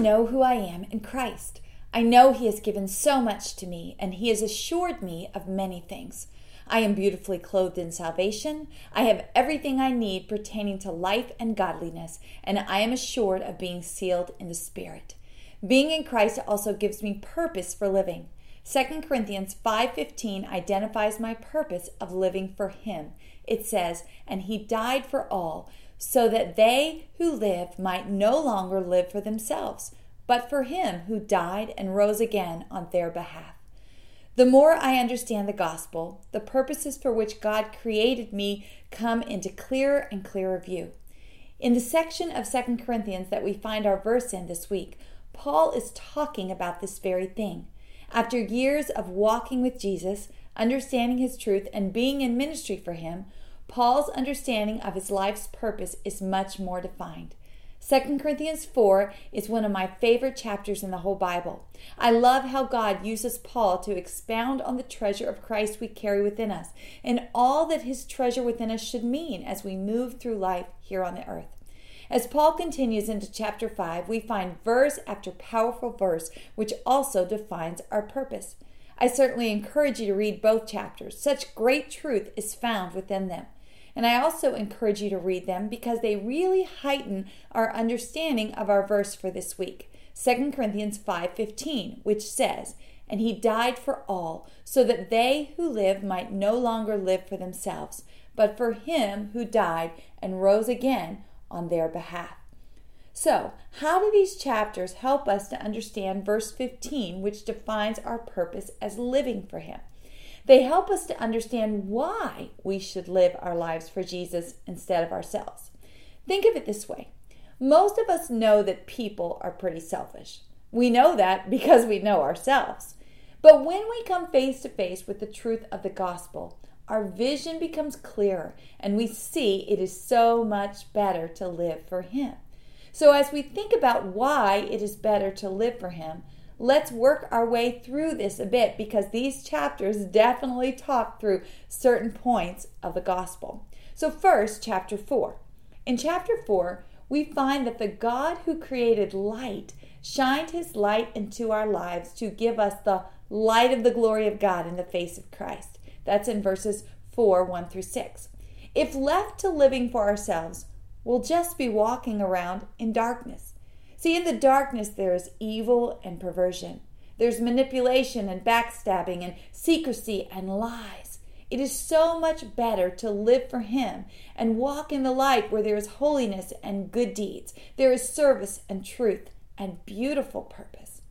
know who I am in Christ. I know He has given so much to me, and He has assured me of many things. I am beautifully clothed in salvation. I have everything I need pertaining to life and godliness, and I am assured of being sealed in the Spirit. Being in Christ also gives me purpose for living. 2 Corinthians 5:15 identifies my purpose of living for him. It says, "And he died for all, so that they who live might no longer live for themselves, but for him who died and rose again on their behalf." The more I understand the gospel, the purposes for which God created me come into clearer and clearer view. In the section of 2 Corinthians that we find our verse in this week, Paul is talking about this very thing. After years of walking with Jesus, understanding his truth, and being in ministry for him, Paul's understanding of his life's purpose is much more defined. 2 Corinthians 4 is one of my favorite chapters in the whole Bible. I love how God uses Paul to expound on the treasure of Christ we carry within us and all that his treasure within us should mean as we move through life here on the earth. As Paul continues into chapter 5, we find verse after powerful verse, which also defines our purpose. I certainly encourage you to read both chapters. Such great truth is found within them. And I also encourage you to read them because they really heighten our understanding of our verse for this week. 2 Corinthians 5:15, which says, "And he died for all, so that they who live might no longer live for themselves, but for him who died and rose again on their behalf." So, how do these chapters help us to understand verse 15, which defines our purpose as living for him? They help us to understand why we should live our lives for Jesus instead of ourselves. Think of it this way most of us know that people are pretty selfish. We know that because we know ourselves. But when we come face to face with the truth of the gospel, our vision becomes clearer and we see it is so much better to live for Him. So, as we think about why it is better to live for Him, let's work our way through this a bit because these chapters definitely talk through certain points of the gospel. So, first, chapter 4. In chapter 4, we find that the God who created light shined his light into our lives to give us the light of the glory of God in the face of Christ. That's in verses 4 1 through 6. If left to living for ourselves, we'll just be walking around in darkness. See, in the darkness, there is evil and perversion. There's manipulation and backstabbing and secrecy and lies. It is so much better to live for Him and walk in the light where there is holiness and good deeds. There is service and truth and beautiful purpose.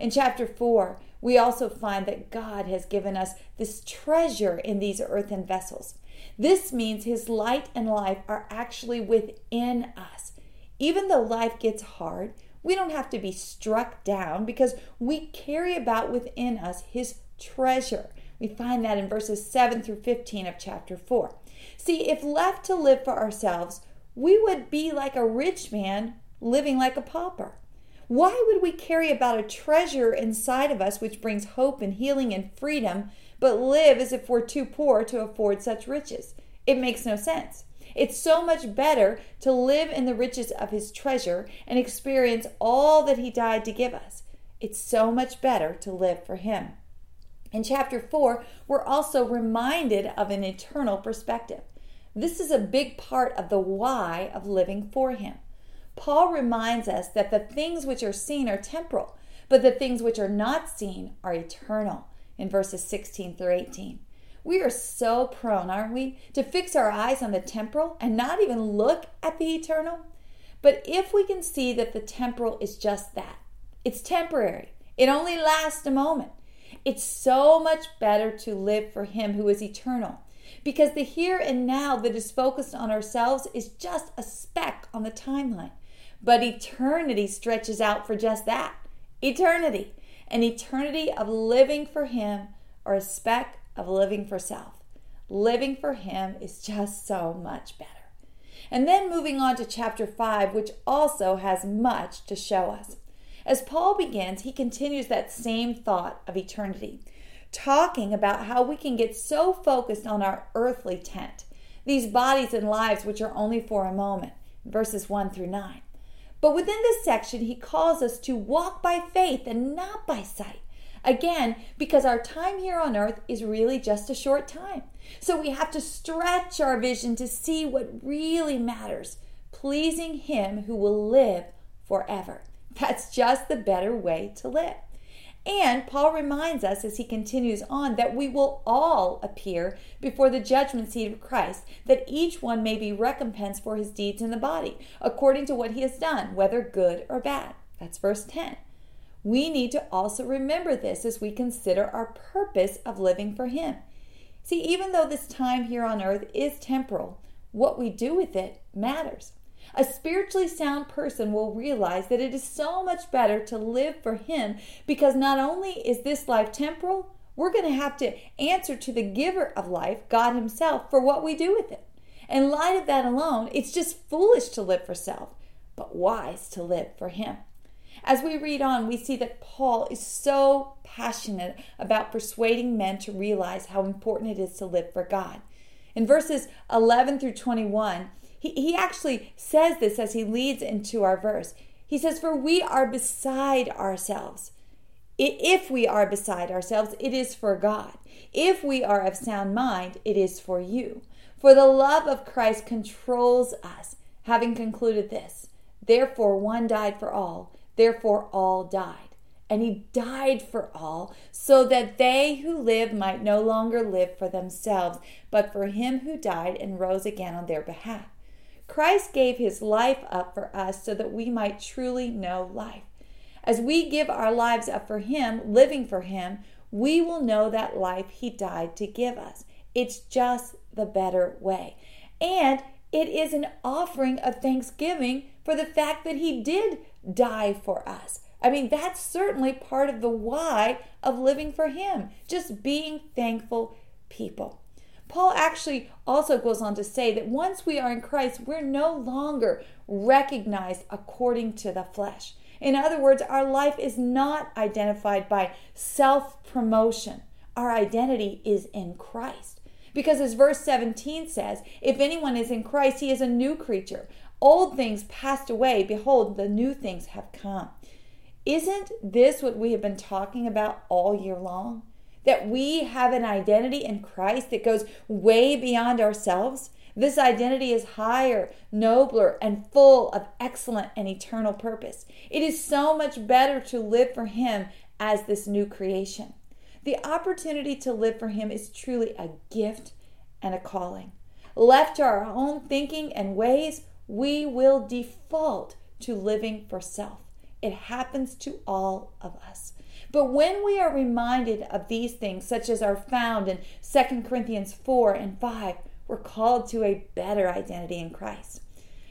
In chapter 4, we also find that God has given us this treasure in these earthen vessels. This means His light and life are actually within us. Even though life gets hard, we don't have to be struck down because we carry about within us His treasure. We find that in verses 7 through 15 of chapter 4. See, if left to live for ourselves, we would be like a rich man living like a pauper. Why would we carry about a treasure inside of us which brings hope and healing and freedom, but live as if we're too poor to afford such riches? It makes no sense. It's so much better to live in the riches of his treasure and experience all that he died to give us. It's so much better to live for him. In chapter 4, we're also reminded of an eternal perspective. This is a big part of the why of living for him. Paul reminds us that the things which are seen are temporal, but the things which are not seen are eternal in verses 16 through 18. We are so prone, aren't we, to fix our eyes on the temporal and not even look at the eternal? But if we can see that the temporal is just that, it's temporary, it only lasts a moment, it's so much better to live for Him who is eternal. Because the here and now that is focused on ourselves is just a speck on the timeline. But eternity stretches out for just that eternity. An eternity of living for Him or a speck of living for self. Living for Him is just so much better. And then moving on to chapter 5, which also has much to show us. As Paul begins, he continues that same thought of eternity, talking about how we can get so focused on our earthly tent, these bodies and lives which are only for a moment, verses 1 through 9. But within this section, he calls us to walk by faith and not by sight. Again, because our time here on earth is really just a short time. So we have to stretch our vision to see what really matters, pleasing Him who will live forever. That's just the better way to live. And Paul reminds us as he continues on that we will all appear before the judgment seat of Christ, that each one may be recompensed for his deeds in the body, according to what he has done, whether good or bad. That's verse 10. We need to also remember this as we consider our purpose of living for him. See, even though this time here on earth is temporal, what we do with it matters. A spiritually sound person will realize that it is so much better to live for Him because not only is this life temporal, we're going to have to answer to the giver of life, God Himself, for what we do with it. In light of that alone, it's just foolish to live for self, but wise to live for Him. As we read on, we see that Paul is so passionate about persuading men to realize how important it is to live for God. In verses 11 through 21, he, he actually says this as he leads into our verse. He says, For we are beside ourselves. If we are beside ourselves, it is for God. If we are of sound mind, it is for you. For the love of Christ controls us, having concluded this. Therefore, one died for all, therefore, all died. And he died for all, so that they who live might no longer live for themselves, but for him who died and rose again on their behalf. Christ gave his life up for us so that we might truly know life. As we give our lives up for him, living for him, we will know that life he died to give us. It's just the better way. And it is an offering of thanksgiving for the fact that he did die for us. I mean, that's certainly part of the why of living for him, just being thankful people. Paul actually also goes on to say that once we are in Christ, we're no longer recognized according to the flesh. In other words, our life is not identified by self promotion. Our identity is in Christ. Because as verse 17 says, if anyone is in Christ, he is a new creature. Old things passed away. Behold, the new things have come. Isn't this what we have been talking about all year long? that we have an identity in Christ that goes way beyond ourselves. This identity is higher, nobler, and full of excellent and eternal purpose. It is so much better to live for Him as this new creation. The opportunity to live for Him is truly a gift and a calling. Left to our own thinking and ways, we will default to living for self. It happens to all of us. But when we are reminded of these things, such as are found in 2 Corinthians 4 and 5, we're called to a better identity in Christ.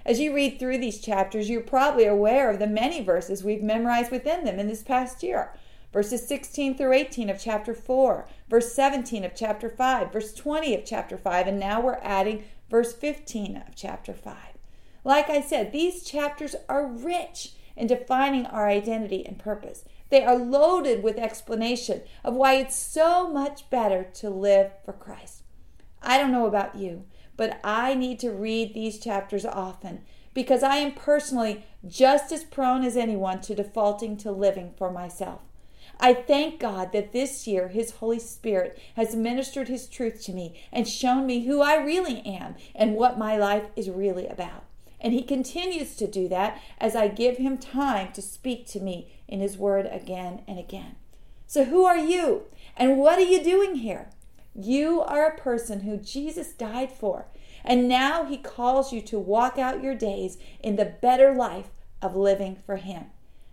As you read through these chapters, you're probably aware of the many verses we've memorized within them in this past year. Verses 16 through 18 of chapter 4, verse 17 of chapter 5, verse 20 of chapter 5, and now we're adding verse 15 of chapter 5. Like I said, these chapters are rich in defining our identity and purpose. They are loaded with explanation of why it's so much better to live for Christ. I don't know about you, but I need to read these chapters often because I am personally just as prone as anyone to defaulting to living for myself. I thank God that this year His Holy Spirit has ministered His truth to me and shown me who I really am and what my life is really about. And He continues to do that as I give Him time to speak to me in His Word again and again. So, who are you? And what are you doing here? You are a person who Jesus died for. And now He calls you to walk out your days in the better life of living for Him.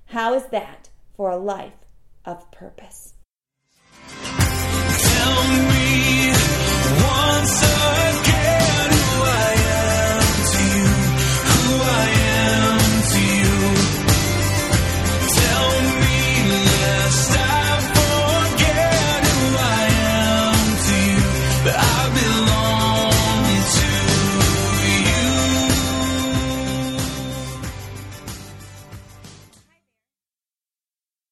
How is that for a life of purpose?